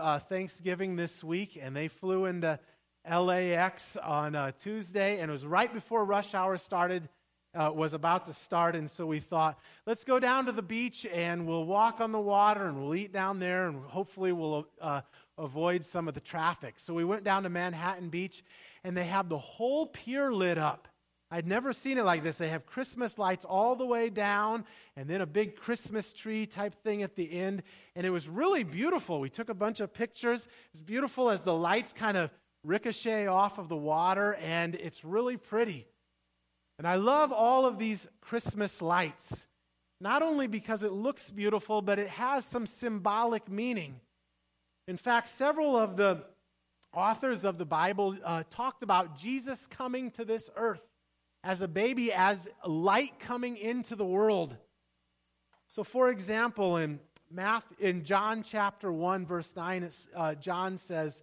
uh, Thanksgiving this week, and they flew into LAX on uh, Tuesday, and it was right before rush hour started, uh, was about to start, and so we thought, let's go down to the beach and we'll walk on the water and we'll eat down there, and hopefully we'll uh, avoid some of the traffic. So we went down to Manhattan Beach, and they have the whole pier lit up. I'd never seen it like this. They have Christmas lights all the way down and then a big Christmas tree type thing at the end. And it was really beautiful. We took a bunch of pictures. It was beautiful as the lights kind of ricochet off of the water, and it's really pretty. And I love all of these Christmas lights, not only because it looks beautiful, but it has some symbolic meaning. In fact, several of the authors of the Bible uh, talked about Jesus coming to this earth as a baby, as light coming into the world. So, for example, in, Math, in John chapter 1, verse 9, uh, John says,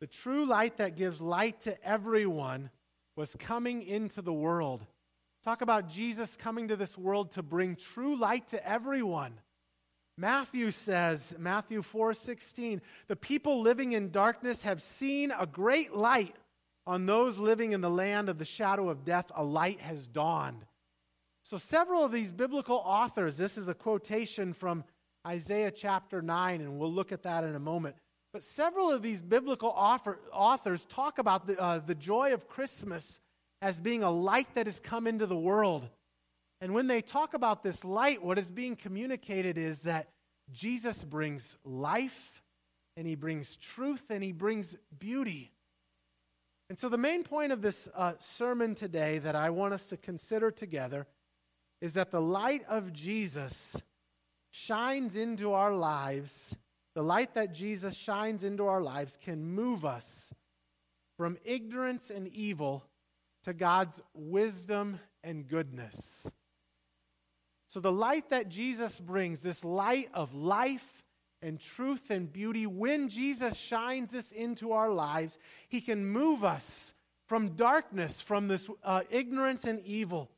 The true light that gives light to everyone was coming into the world. Talk about Jesus coming to this world to bring true light to everyone. Matthew says, Matthew 4:16, the people living in darkness have seen a great light. On those living in the land of the shadow of death, a light has dawned. So, several of these biblical authors, this is a quotation from Isaiah chapter 9, and we'll look at that in a moment. But several of these biblical author, authors talk about the, uh, the joy of Christmas as being a light that has come into the world. And when they talk about this light, what is being communicated is that Jesus brings life, and he brings truth, and he brings beauty. And so, the main point of this uh, sermon today that I want us to consider together is that the light of Jesus shines into our lives. The light that Jesus shines into our lives can move us from ignorance and evil to God's wisdom and goodness. So, the light that Jesus brings, this light of life and truth and beauty, when Jesus shines this into our lives, he can move us from darkness, from this uh, ignorance and evil,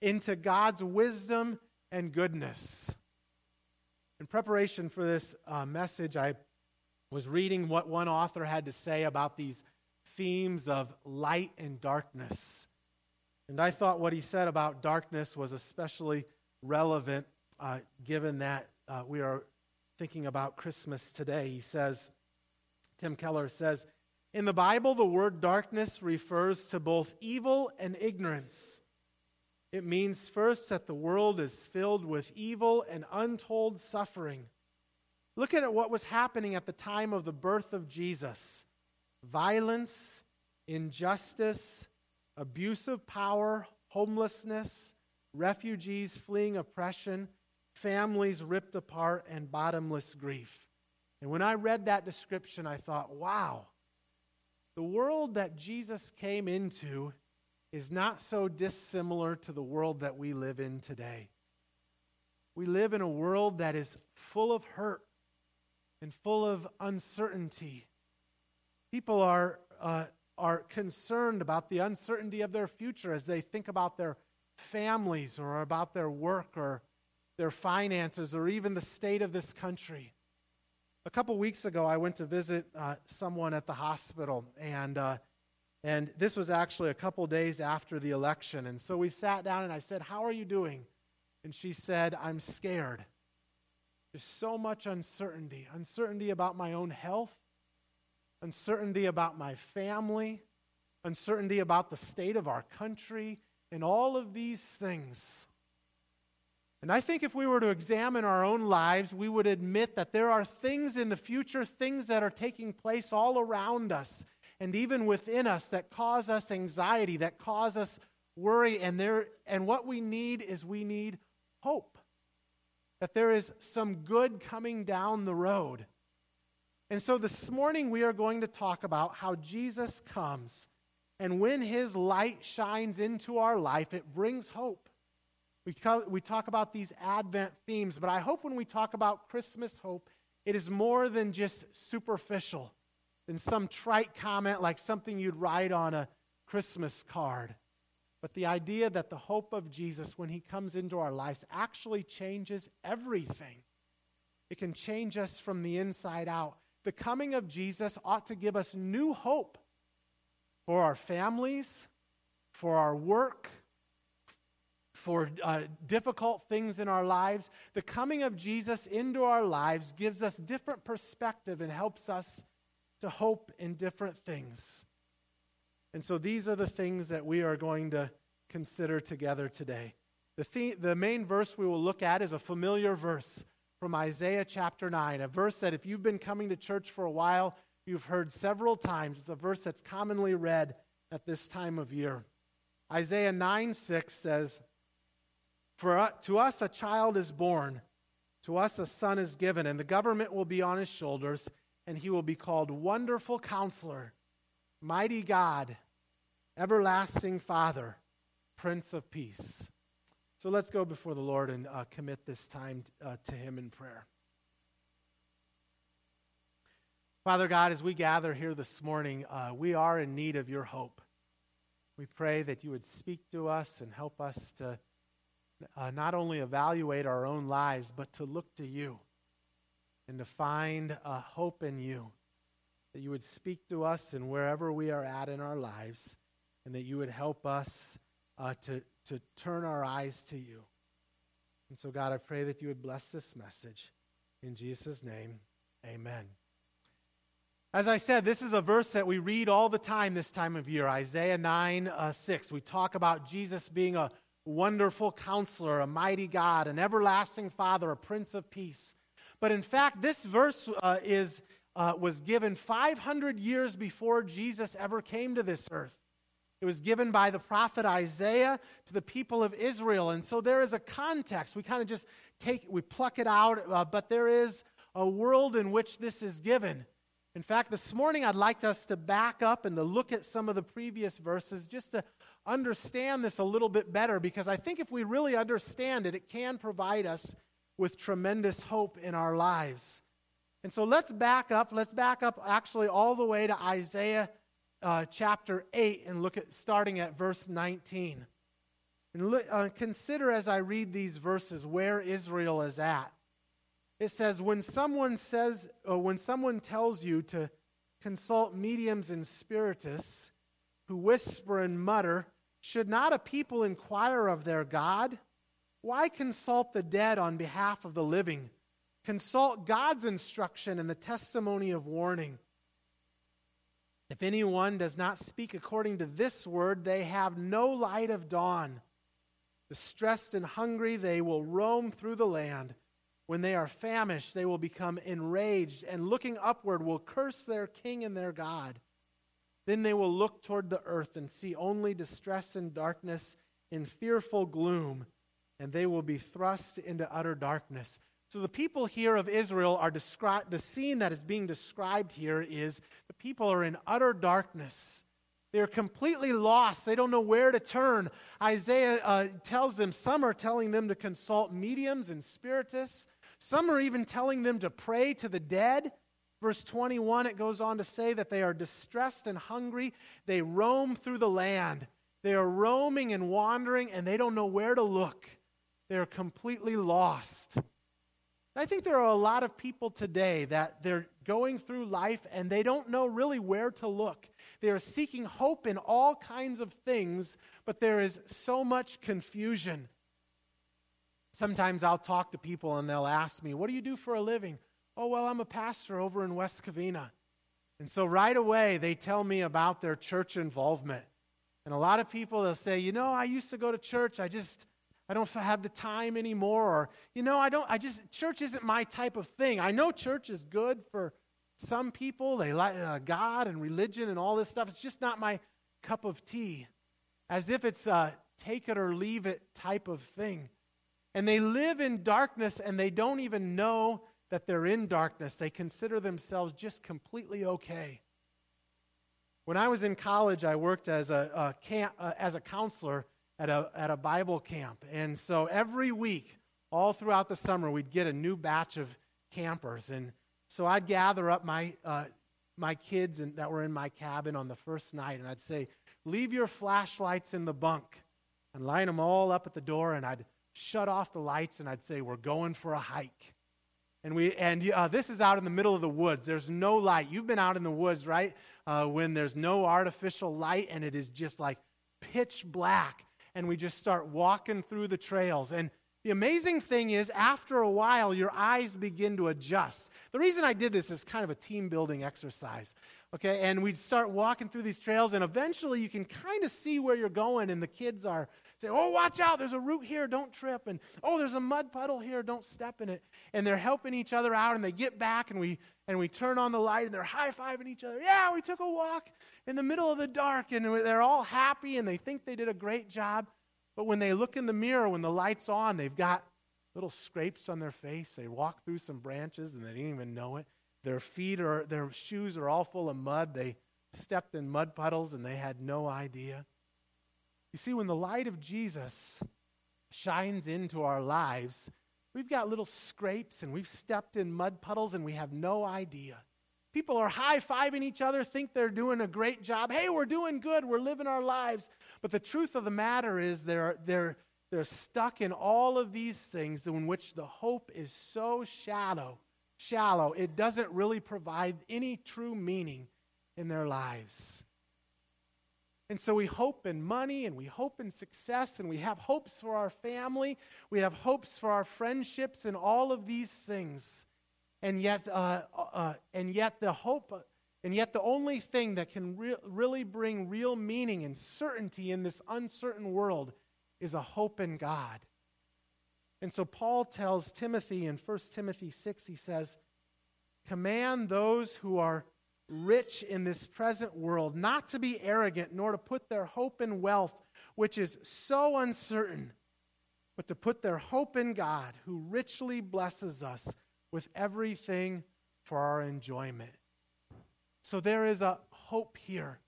into God's wisdom and goodness. In preparation for this uh, message, I was reading what one author had to say about these themes of light and darkness. And I thought what he said about darkness was especially relevant uh, given that uh, we are thinking about Christmas today. He says, Tim Keller says, in the Bible, the word darkness refers to both evil and ignorance. It means, first, that the world is filled with evil and untold suffering. Look at what was happening at the time of the birth of Jesus violence, injustice, abuse of power, homelessness, refugees fleeing oppression families ripped apart, and bottomless grief. And when I read that description, I thought, wow, the world that Jesus came into is not so dissimilar to the world that we live in today. We live in a world that is full of hurt and full of uncertainty. People are, uh, are concerned about the uncertainty of their future as they think about their families or about their work or their finances, or even the state of this country. A couple weeks ago, I went to visit uh, someone at the hospital, and, uh, and this was actually a couple days after the election. And so we sat down, and I said, How are you doing? And she said, I'm scared. There's so much uncertainty uncertainty about my own health, uncertainty about my family, uncertainty about the state of our country, and all of these things. And I think if we were to examine our own lives, we would admit that there are things in the future, things that are taking place all around us and even within us that cause us anxiety, that cause us worry. And, there, and what we need is we need hope that there is some good coming down the road. And so this morning we are going to talk about how Jesus comes. And when his light shines into our life, it brings hope. We, we talk about these Advent themes, but I hope when we talk about Christmas hope, it is more than just superficial, than some trite comment like something you'd write on a Christmas card. But the idea that the hope of Jesus, when he comes into our lives, actually changes everything. It can change us from the inside out. the coming of Jesus ought to give us new hope for our families, for our work, for uh, difficult things in our lives. The coming of Jesus into our lives gives us different perspective and helps us to hope in different things. And so these are the things that we are going to consider together today. The, the, the main verse we will look at is a familiar verse from Isaiah chapter 9, a verse that if you've been coming to church for a while, you've heard several times. It's a verse that's commonly read at this time of year. Isaiah 9 6 says, For to us a child is born, to us a son is given, and the government will be on his shoulders, and he will be called Wonderful Counselor, Mighty God, Everlasting Father, Prince of Peace. So let's go before the Lord and uh, commit this time uh, to Him in prayer. Father God, as we gather here this morning, uh, we are in need of your hope. We pray that you would speak to us and help us to uh, not only evaluate our own lives, but to look to you and to find uh, hope in you. That you would speak to us and wherever we are at in our lives, and that you would help us uh, to, to turn our eyes to you. And so, God, I pray that you would bless this message. In Jesus' name, amen. As I said, this is a verse that we read all the time this time of year Isaiah 9 uh, 6. We talk about Jesus being a wonderful counselor, a mighty God, an everlasting Father, a Prince of Peace. But in fact, this verse uh, is, uh, was given 500 years before Jesus ever came to this earth. It was given by the prophet Isaiah to the people of Israel. And so there is a context. We kind of just take, we pluck it out, uh, but there is a world in which this is given. In fact, this morning I'd like us to back up and to look at some of the previous verses just to understand this a little bit better because I think if we really understand it, it can provide us with tremendous hope in our lives. And so let's back up. Let's back up actually all the way to Isaiah uh, chapter 8 and look at starting at verse 19. And look, uh, consider as I read these verses where Israel is at. It says, when someone says, uh, when someone tells you to consult mediums and spiritists who whisper and mutter, should not a people inquire of their God? Why consult the dead on behalf of the living? Consult God's instruction and the testimony of warning. If anyone does not speak according to this word, they have no light of dawn. Distressed and hungry, they will roam through the land. When they are famished, they will become enraged, and looking upward, will curse their king and their God. Then they will look toward the earth and see only distress and darkness in fearful gloom, and they will be thrust into utter darkness. So the people here of Israel are described, the scene that is being described here is the people are in utter darkness. They're completely lost. They don't know where to turn. Isaiah uh, tells them, some are telling them to consult mediums and spiritists. Some are even telling them to pray to the dead. Verse 21, it goes on to say that they are distressed and hungry. They roam through the land. They are roaming and wandering, and they don't know where to look. They are completely lost. I think there are a lot of people today that they're going through life and they don't know really where to look. They are seeking hope in all kinds of things, but there is so much confusion. Sometimes I'll talk to people and they'll ask me, What do you do for a living? Oh, well, I'm a pastor over in West Covina. And so right away, they tell me about their church involvement. And a lot of people, they'll say, You know, I used to go to church. I just, I don't have the time anymore. Or, you know, I don't, I just, church isn't my type of thing. I know church is good for some people. They like uh, God and religion and all this stuff. It's just not my cup of tea. As if it's a take it or leave it type of thing. And they live in darkness and they don't even know that they're in darkness. They consider themselves just completely okay. When I was in college, I worked as a, a camp, uh, as a counselor at a, at a Bible camp. And so every week, all throughout the summer, we'd get a new batch of campers. And so I'd gather up my, uh, my kids in, that were in my cabin on the first night, and I'd say, Leave your flashlights in the bunk and line them all up at the door. And I'd shut off the lights and I'd say, We're going for a hike. And, we, and uh, this is out in the middle of the woods. There's no light. You've been out in the woods, right? Uh, when there's no artificial light and it is just like pitch black. And we just start walking through the trails. And the amazing thing is, after a while, your eyes begin to adjust. The reason I did this is kind of a team building exercise. Okay, and we'd start walking through these trails, and eventually you can kind of see where you're going, and the kids are say, Oh, watch out, there's a root here, don't trip. And oh, there's a mud puddle here, don't step in it. And they're helping each other out, and they get back, and we, and we turn on the light, and they're high fiving each other. Yeah, we took a walk in the middle of the dark, and they're all happy, and they think they did a great job. But when they look in the mirror, when the light's on, they've got little scrapes on their face. They walk through some branches, and they didn't even know it. Their feet are, their shoes are all full of mud. They stepped in mud puddles, and they had no idea. You see, when the light of Jesus shines into our lives, we've got little scrapes and we've stepped in mud puddles and we have no idea. People are high fiving each other, think they're doing a great job. Hey, we're doing good, we're living our lives. But the truth of the matter is, they're, they're, they're stuck in all of these things in which the hope is so shallow, shallow, it doesn't really provide any true meaning in their lives. And so we hope in money and we hope in success and we have hopes for our family. We have hopes for our friendships and all of these things. And yet, uh, uh, and yet the hope, and yet the only thing that can re- really bring real meaning and certainty in this uncertain world is a hope in God. And so Paul tells Timothy in 1 Timothy 6, he says, Command those who are rich in this present world, not to be arrogant, nor to put their hope in wealth, which is so uncertain, but to put their hope in God, who richly blesses us with everything for our enjoyment. So there is a hope here.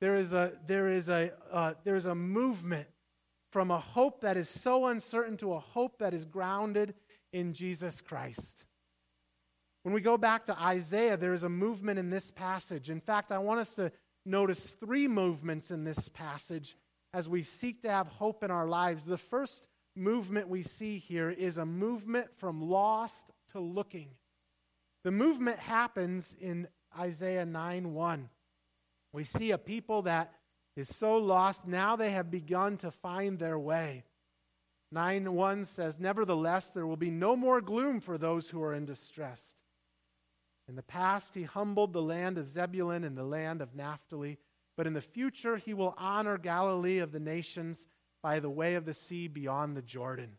There is a, there is a, uh, there is a movement from a hope that is so uncertain to a hope that is grounded in Jesus Christ. When we go back to Isaiah, there is a movement in this passage. In fact, I want us to notice three movements in this passage as we seek to have hope in our lives. The first movement we see here is a movement from lost to looking. The movement happens in Isaiah 9 1. We see a people that is so lost, now they have begun to find their way. 9 1 says, Nevertheless, there will be no more gloom for those who are in distress. In the past, he humbled the land of Zebulun and the land of Naphtali, but in the future, he will honor Galilee of the nations by the way of the sea beyond the Jordan.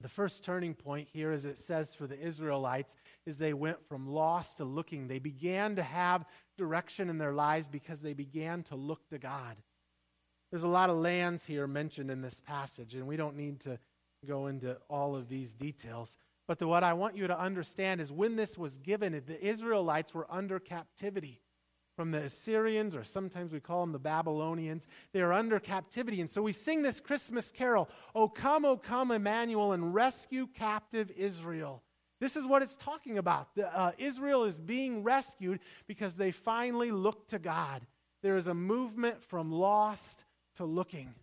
The first turning point here, as it says for the Israelites, is they went from lost to looking. They began to have direction in their lives because they began to look to God. There's a lot of lands here mentioned in this passage, and we don't need to go into all of these details. But the, what I want you to understand is when this was given, the Israelites were under captivity from the Assyrians, or sometimes we call them the Babylonians. They are under captivity. And so we sing this Christmas carol, O come, O come, Emmanuel, and rescue captive Israel. This is what it's talking about. The, uh, Israel is being rescued because they finally look to God. There is a movement from lost to looking.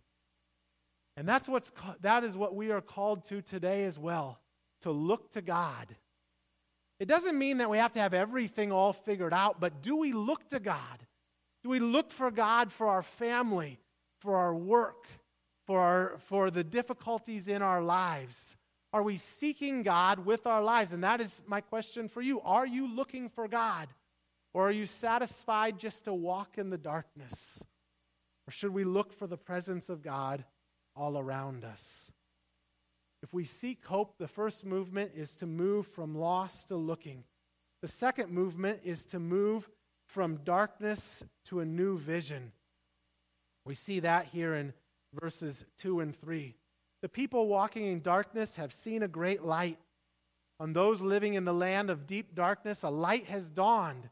And that's what's, that is what we are called to today as well to look to God. It doesn't mean that we have to have everything all figured out, but do we look to God? Do we look for God for our family, for our work, for, our, for the difficulties in our lives? Are we seeking God with our lives? And that is my question for you. Are you looking for God? Or are you satisfied just to walk in the darkness? Or should we look for the presence of God all around us? If we seek hope, the first movement is to move from lost to looking. The second movement is to move from darkness to a new vision. We see that here in verses 2 and 3. The people walking in darkness have seen a great light. On those living in the land of deep darkness, a light has dawned.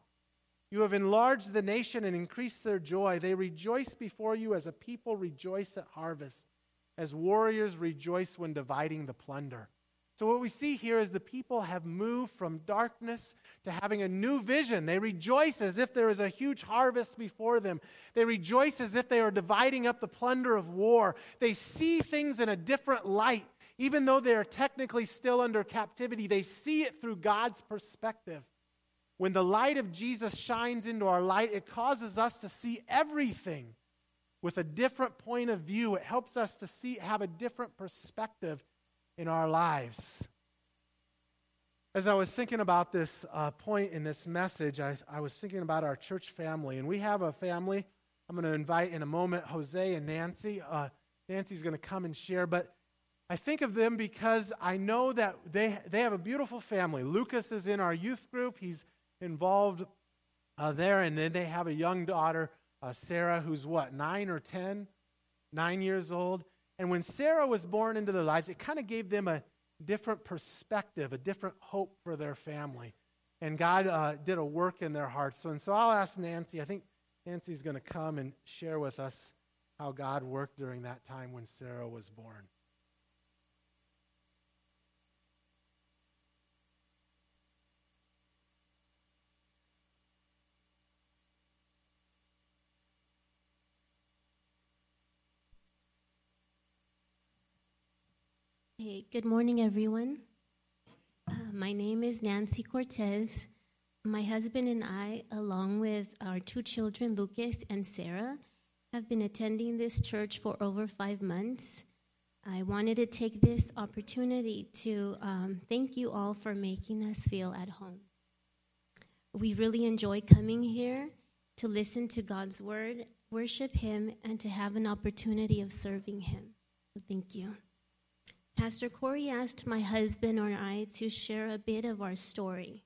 You have enlarged the nation and increased their joy. They rejoice before you as a people rejoice at harvest as warriors rejoice when dividing the plunder. So, what we see here is the people have moved from darkness to having a new vision. They rejoice as if there is a huge harvest before them. They rejoice as if they are dividing up the plunder of war. They see things in a different light. even though they are technically still under captivity, they see it through God's perspective. When the light of Jesus shines into our light, it causes us to see everything with a different point of view. It helps us to see have a different perspective in our lives. As I was thinking about this uh, point in this message, I, I was thinking about our church family. And we have a family. I'm going to invite in a moment Jose and Nancy. Uh, Nancy's going to come and share. But I think of them because I know that they, they have a beautiful family. Lucas is in our youth group, he's involved uh, there. And then they have a young daughter, uh, Sarah, who's what, nine or ten, nine years old. And when Sarah was born into their lives, it kind of gave them a different perspective, a different hope for their family. And God uh, did a work in their hearts. So, and so I'll ask Nancy, I think Nancy's going to come and share with us how God worked during that time when Sarah was born. Hey, good morning, everyone. Uh, my name is Nancy Cortez. My husband and I, along with our two children, Lucas and Sarah, have been attending this church for over five months. I wanted to take this opportunity to um, thank you all for making us feel at home. We really enjoy coming here to listen to God's word, worship Him, and to have an opportunity of serving Him. Thank you. Pastor Corey asked my husband or I to share a bit of our story.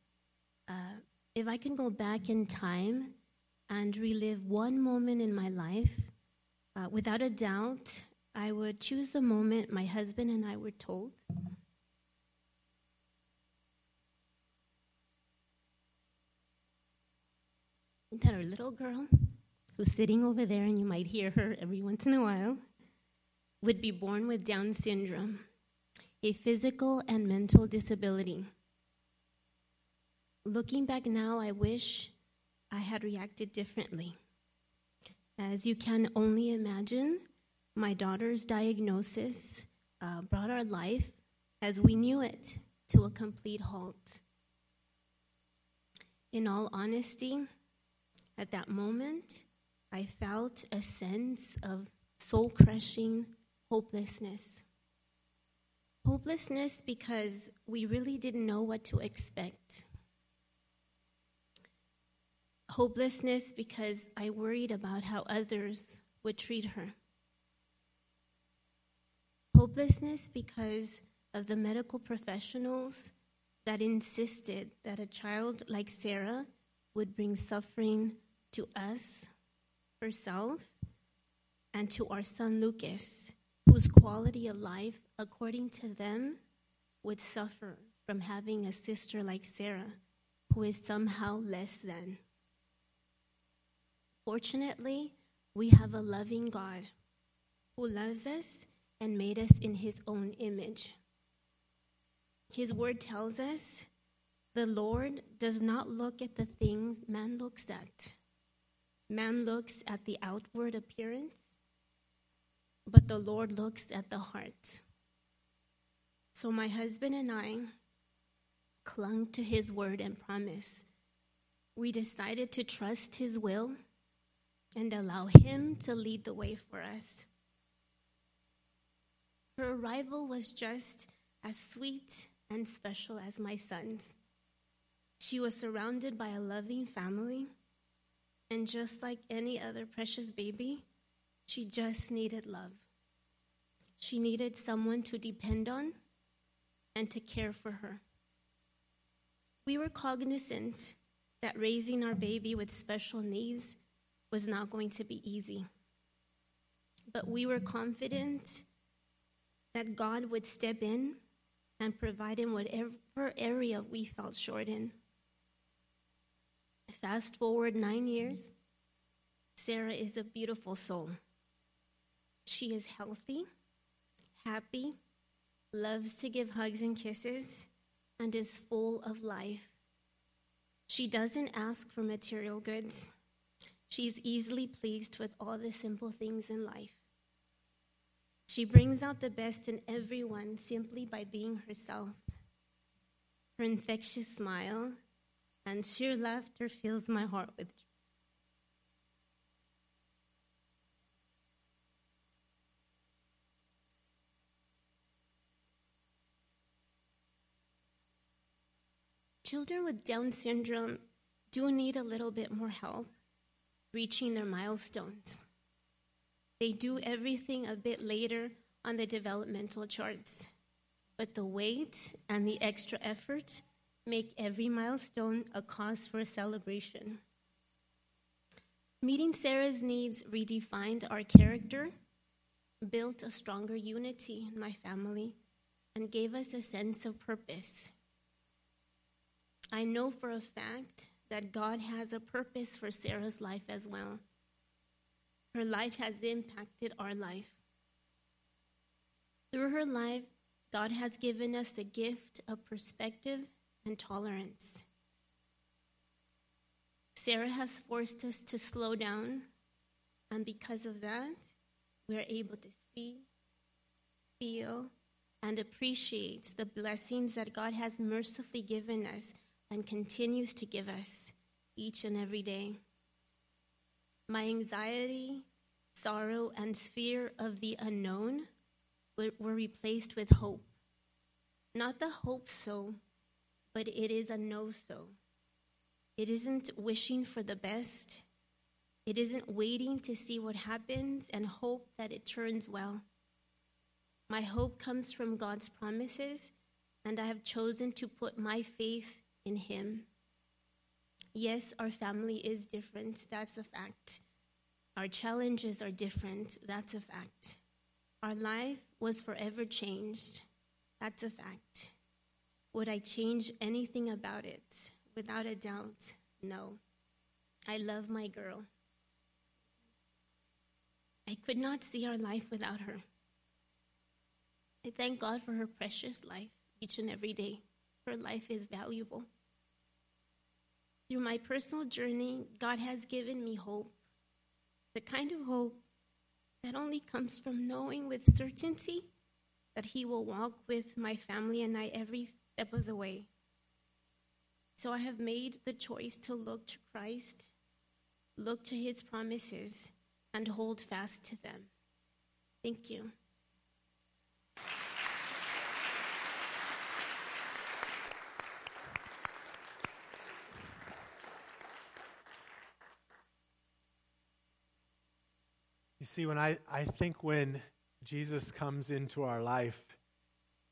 Uh, if I can go back in time and relive one moment in my life, uh, without a doubt, I would choose the moment my husband and I were told. That our little girl, who's sitting over there, and you might hear her every once in a while, would be born with Down syndrome a physical and mental disability. Looking back now, I wish I had reacted differently. As you can only imagine, my daughter's diagnosis uh, brought our life, as we knew it, to a complete halt. In all honesty, at that moment, I felt a sense of soul crushing hopelessness. Hopelessness because we really didn't know what to expect. Hopelessness because I worried about how others would treat her. Hopelessness because of the medical professionals that insisted that a child like Sarah would bring suffering to us, herself, and to our son Lucas whose quality of life, according to them, would suffer from having a sister like Sarah, who is somehow less than. Fortunately, we have a loving God who loves us and made us in his own image. His word tells us the Lord does not look at the things man looks at. Man looks at the outward appearance, but the Lord looks at the heart. So my husband and I clung to his word and promise. We decided to trust his will and allow him to lead the way for us. Her arrival was just as sweet and special as my son's. She was surrounded by a loving family, and just like any other precious baby, she just needed love. She needed someone to depend on and to care for her. We were cognizant that raising our baby with special needs was not going to be easy. But we were confident that God would step in and provide in whatever area we felt short in. Fast forward nine years, Sarah is a beautiful soul. She is healthy, happy, loves to give hugs and kisses, and is full of life. She doesn't ask for material goods. She's easily pleased with all the simple things in life. She brings out the best in everyone simply by being herself. Her infectious smile and sheer laughter fills my heart with joy. Children with Down syndrome do need a little bit more help reaching their milestones. They do everything a bit later on the developmental charts, but the wait and the extra effort make every milestone a cause for celebration. Meeting Sarah's needs redefined our character, built a stronger unity in my family, and gave us a sense of purpose. I know for a fact that God has a purpose for Sarah's life as well. Her life has impacted our life. Through her life, God has given us a gift of perspective and tolerance. Sarah has forced us to slow down, and because of that, we are able to see, feel, and appreciate the blessings that God has mercifully given us and continues to give us each and every day. My anxiety, sorrow, and fear of the unknown were replaced with hope. Not the hope so, but it is a know so. It isn't wishing for the best. It isn't waiting to see what happens and hope that it turns well. My hope comes from God's promises, and I have chosen to put my faith in Him. Yes, our family is different. That's a fact. Our challenges are different. That's a fact. Our life was forever changed. That's a fact. Would I change anything about it? Without a doubt, no. I love my girl. I could not see our life without her. I thank God for her precious life each and every day. Her life is valuable. Through my personal journey, God has given me hope. The kind of hope that only comes from knowing with certainty that He will walk with my family and I every step of the way. So I have made the choice to look to Christ, look to His promises, and hold fast to them. Thank you. You see, when I, I think when Jesus comes into our life,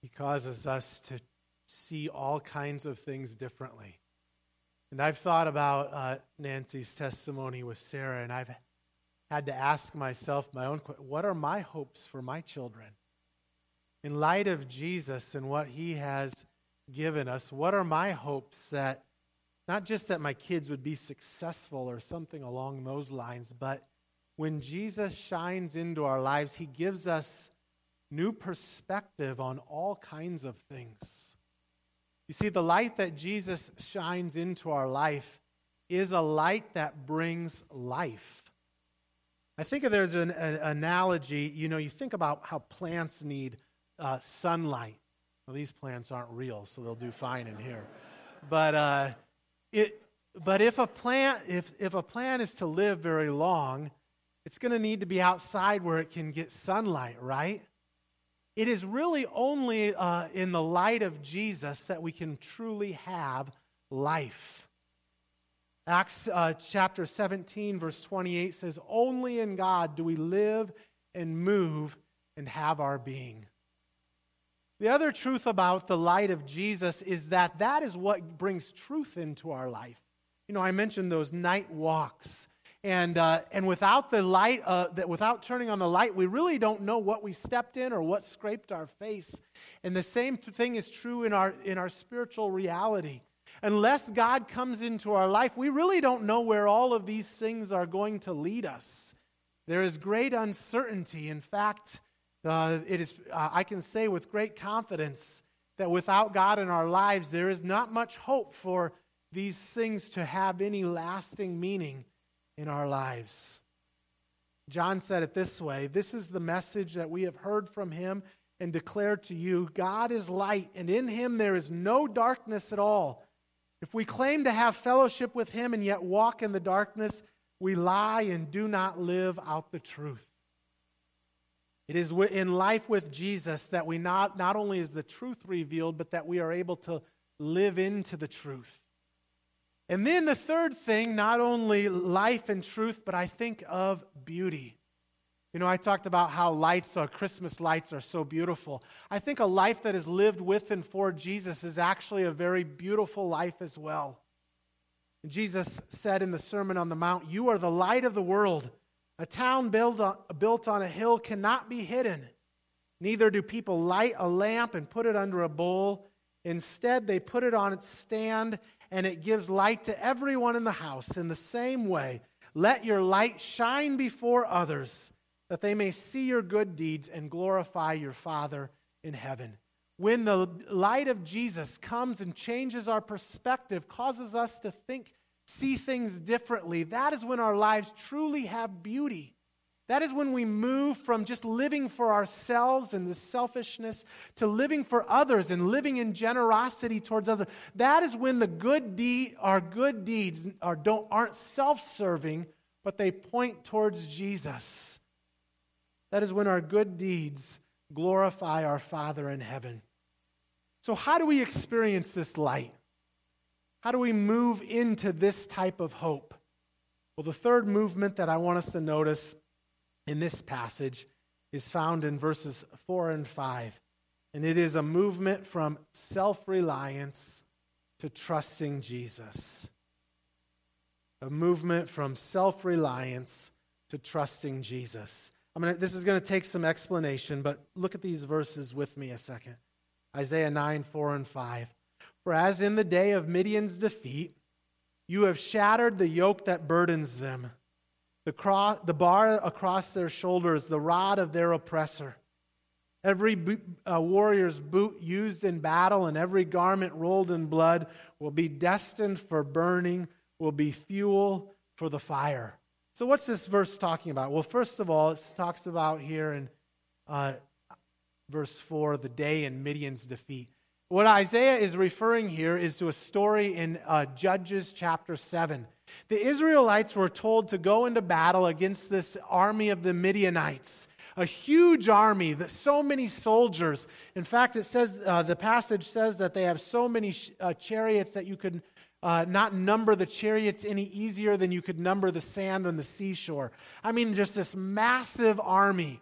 he causes us to see all kinds of things differently. And I've thought about uh, Nancy's testimony with Sarah, and I've had to ask myself my own question what are my hopes for my children? In light of Jesus and what he has given us, what are my hopes that not just that my kids would be successful or something along those lines, but when Jesus shines into our lives, he gives us new perspective on all kinds of things. You see, the light that Jesus shines into our life is a light that brings life. I think there's an, an analogy, you know, you think about how plants need uh, sunlight. Well, these plants aren't real, so they'll do fine in here. But, uh, it, but if, a plant, if, if a plant is to live very long, it's going to need to be outside where it can get sunlight, right? It is really only uh, in the light of Jesus that we can truly have life. Acts uh, chapter 17, verse 28 says, Only in God do we live and move and have our being. The other truth about the light of Jesus is that that is what brings truth into our life. You know, I mentioned those night walks and, uh, and without the light, uh, that without turning on the light, we really don't know what we stepped in or what scraped our face. And the same thing is true in our, in our spiritual reality. Unless God comes into our life, we really don't know where all of these things are going to lead us. There is great uncertainty. In fact, uh, it is, uh, I can say with great confidence that without God in our lives, there is not much hope for these things to have any lasting meaning in our lives. John said it this way This is the message that we have heard from him and declared to you God is light, and in him there is no darkness at all. If we claim to have fellowship with him and yet walk in the darkness, we lie and do not live out the truth. It is in life with Jesus that we not, not only is the truth revealed, but that we are able to live into the truth. And then the third thing, not only life and truth, but I think of beauty. You know, I talked about how lights or Christmas lights are so beautiful. I think a life that is lived with and for Jesus is actually a very beautiful life as well. And Jesus said in the Sermon on the Mount, You are the light of the world. A town built on, built on a hill cannot be hidden. Neither do people light a lamp and put it under a bowl. Instead, they put it on its stand, and it gives light to everyone in the house. In the same way, let your light shine before others, that they may see your good deeds and glorify your Father in heaven. When the light of Jesus comes and changes our perspective, causes us to think see things differently, that is when our lives truly have beauty. That is when we move from just living for ourselves and the selfishness to living for others and living in generosity towards others. That is when the good deed, our good deeds are, don't, aren't self-serving, but they point towards Jesus. That is when our good deeds glorify our Father in heaven. So, how do we experience this light? How do we move into this type of hope? Well, the third movement that I want us to notice in this passage is found in verses 4 and 5. And it is a movement from self reliance to trusting Jesus. A movement from self reliance to trusting Jesus. I'm gonna, this is going to take some explanation, but look at these verses with me a second. Isaiah 9, 4 and 5. For as in the day of Midian's defeat, you have shattered the yoke that burdens them, the, the bar across their shoulders, the rod of their oppressor. Every uh, warrior's boot used in battle and every garment rolled in blood will be destined for burning, will be fuel for the fire. So, what's this verse talking about? Well, first of all, it talks about here in uh, verse 4 the day in Midian's defeat. What Isaiah is referring here is to a story in uh, Judges chapter 7. The Israelites were told to go into battle against this army of the Midianites, a huge army, that so many soldiers. In fact, it says uh, the passage says that they have so many sh- uh, chariots that you could uh, not number the chariots any easier than you could number the sand on the seashore. I mean, just this massive army.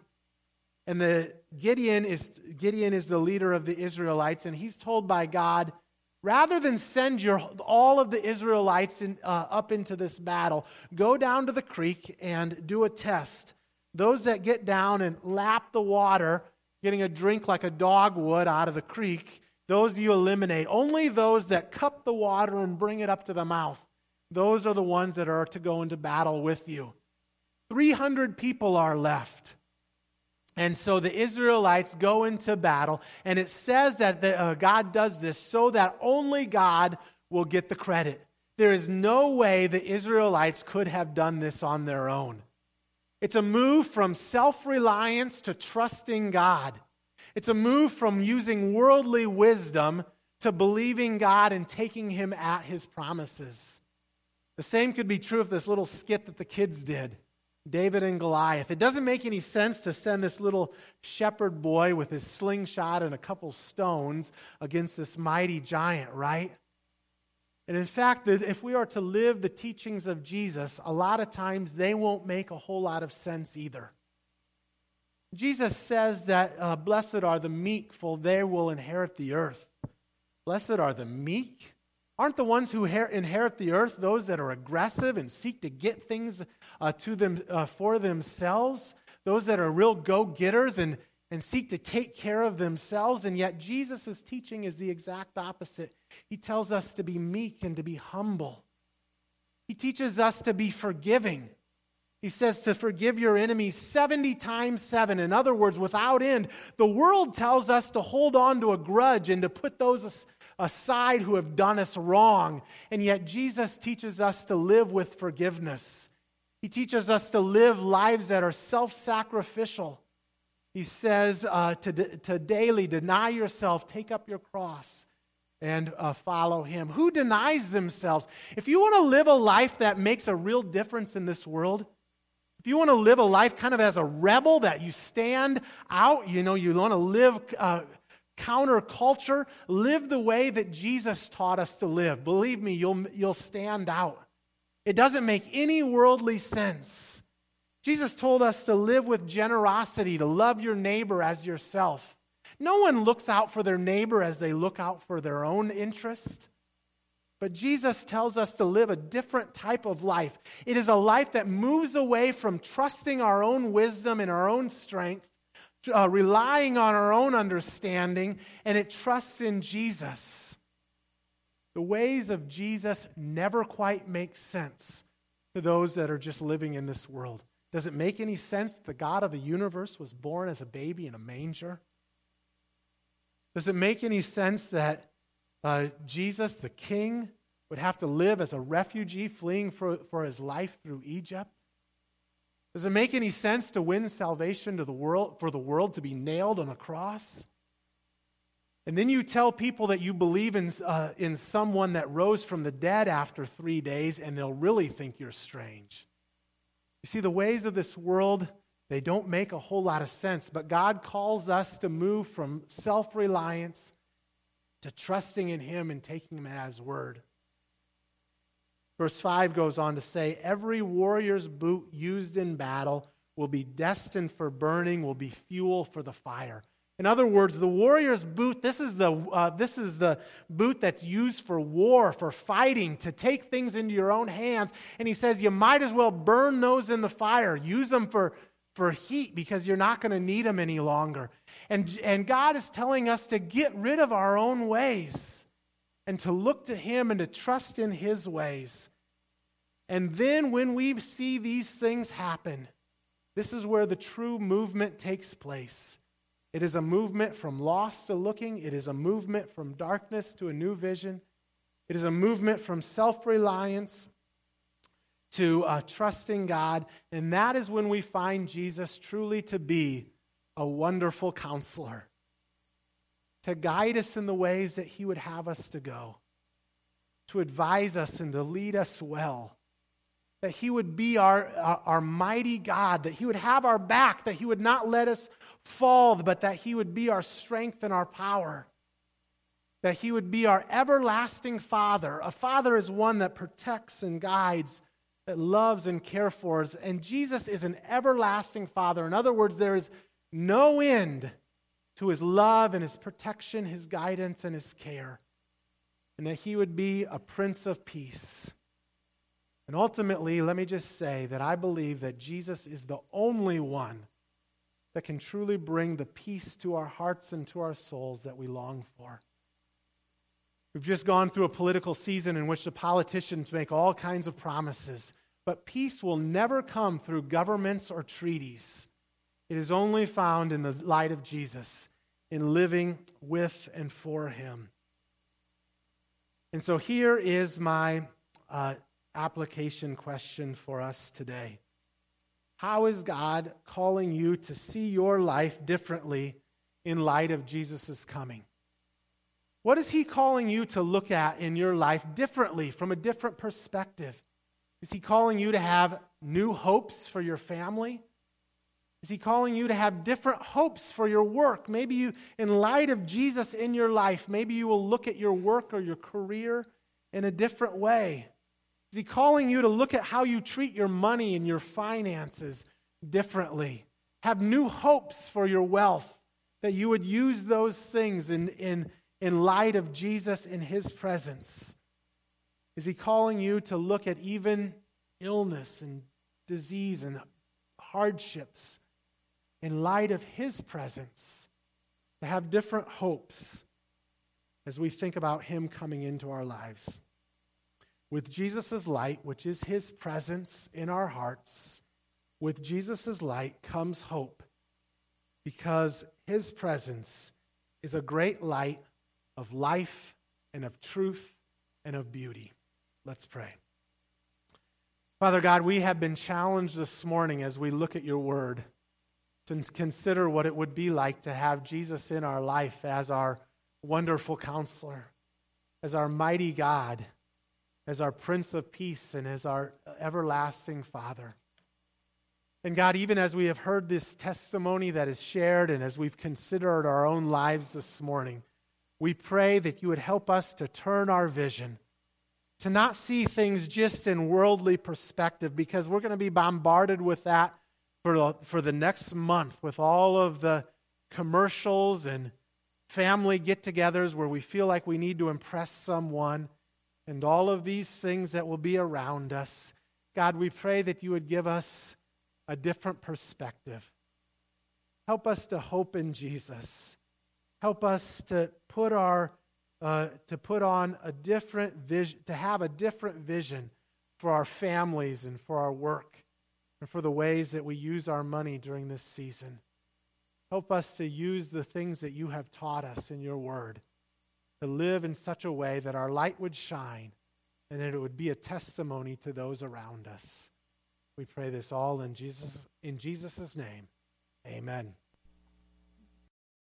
And the Gideon is Gideon is the leader of the Israelites, and he's told by God, rather than send your all of the Israelites in, uh, up into this battle, go down to the creek and do a test. Those that get down and lap the water, getting a drink like a dog would out of the creek, those you eliminate. Only those that cup the water and bring it up to the mouth, those are the ones that are to go into battle with you. 300 people are left. And so the Israelites go into battle, and it says that the, uh, God does this so that only God will get the credit. There is no way the Israelites could have done this on their own. It's a move from self reliance to trusting God. It's a move from using worldly wisdom to believing God and taking Him at His promises. The same could be true of this little skit that the kids did. David and Goliath. It doesn't make any sense to send this little shepherd boy with his slingshot and a couple stones against this mighty giant, right? And in fact, if we are to live the teachings of Jesus, a lot of times they won't make a whole lot of sense either. Jesus says that uh, blessed are the meek, for they will inherit the earth. Blessed are the meek. Aren't the ones who inherit the earth those that are aggressive and seek to get things uh, to them uh, for themselves? Those that are real go-getters and, and seek to take care of themselves? And yet Jesus' teaching is the exact opposite. He tells us to be meek and to be humble. He teaches us to be forgiving. He says to forgive your enemies 70 times 7. In other words, without end. The world tells us to hold on to a grudge and to put those aside who have done us wrong. And yet Jesus teaches us to live with forgiveness. He teaches us to live lives that are self sacrificial. He says uh, to, to daily deny yourself, take up your cross, and uh, follow him. Who denies themselves? If you want to live a life that makes a real difference in this world, if you want to live a life kind of as a rebel, that you stand out, you know, you want to live uh, counterculture, live the way that Jesus taught us to live. Believe me, you'll, you'll stand out. It doesn't make any worldly sense. Jesus told us to live with generosity, to love your neighbor as yourself. No one looks out for their neighbor as they look out for their own interest. But Jesus tells us to live a different type of life. It is a life that moves away from trusting our own wisdom and our own strength, uh, relying on our own understanding, and it trusts in Jesus. The ways of Jesus never quite make sense to those that are just living in this world. Does it make any sense that the God of the universe was born as a baby in a manger? Does it make any sense that uh, Jesus, the king, would have to live as a refugee fleeing for, for his life through Egypt? Does it make any sense to win salvation to the world, for the world to be nailed on a cross? And then you tell people that you believe in, uh, in someone that rose from the dead after three days, and they'll really think you're strange. You see, the ways of this world, they don't make a whole lot of sense, but God calls us to move from self reliance to trusting in Him and taking Him at His word. Verse 5 goes on to say, Every warrior's boot used in battle will be destined for burning, will be fuel for the fire. In other words, the warrior's boot, this is the, uh, this is the boot that's used for war, for fighting, to take things into your own hands. And he says you might as well burn those in the fire. Use them for, for heat because you're not going to need them any longer. And, and God is telling us to get rid of our own ways and to look to Him and to trust in His ways. And then when we see these things happen, this is where the true movement takes place. It is a movement from lost to looking. It is a movement from darkness to a new vision. It is a movement from self reliance to uh, trusting God. And that is when we find Jesus truly to be a wonderful counselor, to guide us in the ways that He would have us to go, to advise us and to lead us well that He would be our, our, our, mighty God, that He would have our back, that He would not let us fall, but that He would be our strength and our power, that He would be our everlasting Father. A Father is one that protects and guides, that loves and cares for us. And Jesus is an everlasting Father. In other words, there is no end to His love and His protection, His guidance, and His care. And that He would be a Prince of Peace and ultimately, let me just say that I believe that Jesus is the only one that can truly bring the peace to our hearts and to our souls that we long for. We've just gone through a political season in which the politicians make all kinds of promises, but peace will never come through governments or treaties. It is only found in the light of Jesus, in living with and for Him. And so here is my uh, application question for us today. How is God calling you to see your life differently in light of Jesus' coming? What is He calling you to look at in your life differently, from a different perspective? Is He calling you to have new hopes for your family? Is He calling you to have different hopes for your work? Maybe you, in light of Jesus in your life, maybe you will look at your work or your career in a different way. Is he calling you to look at how you treat your money and your finances differently? Have new hopes for your wealth, that you would use those things in, in, in light of Jesus in his presence? Is he calling you to look at even illness and disease and hardships in light of his presence? To have different hopes as we think about him coming into our lives. With Jesus' light, which is his presence in our hearts, with Jesus' light comes hope because his presence is a great light of life and of truth and of beauty. Let's pray. Father God, we have been challenged this morning as we look at your word to consider what it would be like to have Jesus in our life as our wonderful counselor, as our mighty God, as our Prince of Peace, and as our everlasting Father. And God, even as we have heard this testimony that is shared and as we've considered our own lives this morning, we pray that you would help us to turn our vision, to not see things just in worldly perspective, because we're going to be bombarded with that for, for the next month with all of the commercials and family get togethers where we feel like we need to impress someone and all of these things that will be around us. God, we pray that you would give us a different perspective. Help us to hope in Jesus. Help us to put our uh, to put on a different vision, to have a different vision for our families and for our work and for the ways that we use our money during this season. Help us to use the things that you have taught us in your word, to live in such a way that our light would shine and that it would be a testimony to those around us. We pray this all in Jesus in Jesus' name. Amen.